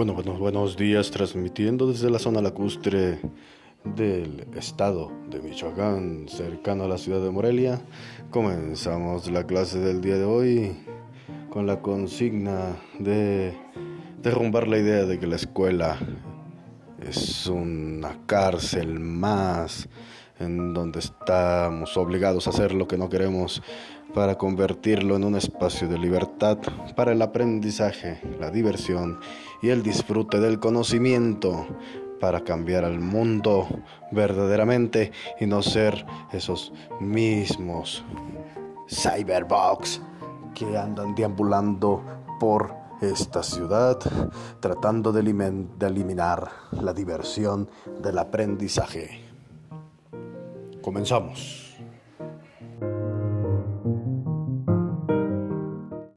Bueno, buenos, buenos días, transmitiendo desde la zona lacustre del estado de Michoacán, cercano a la ciudad de Morelia. Comenzamos la clase del día de hoy con la consigna de derrumbar la idea de que la escuela es una cárcel más en donde estamos obligados a hacer lo que no queremos para convertirlo en un espacio de libertad para el aprendizaje, la diversión y el disfrute del conocimiento para cambiar al mundo verdaderamente y no ser esos mismos cyberbox que andan deambulando por esta ciudad tratando de, eliminar la diversión del aprendizaje. Comenzamos.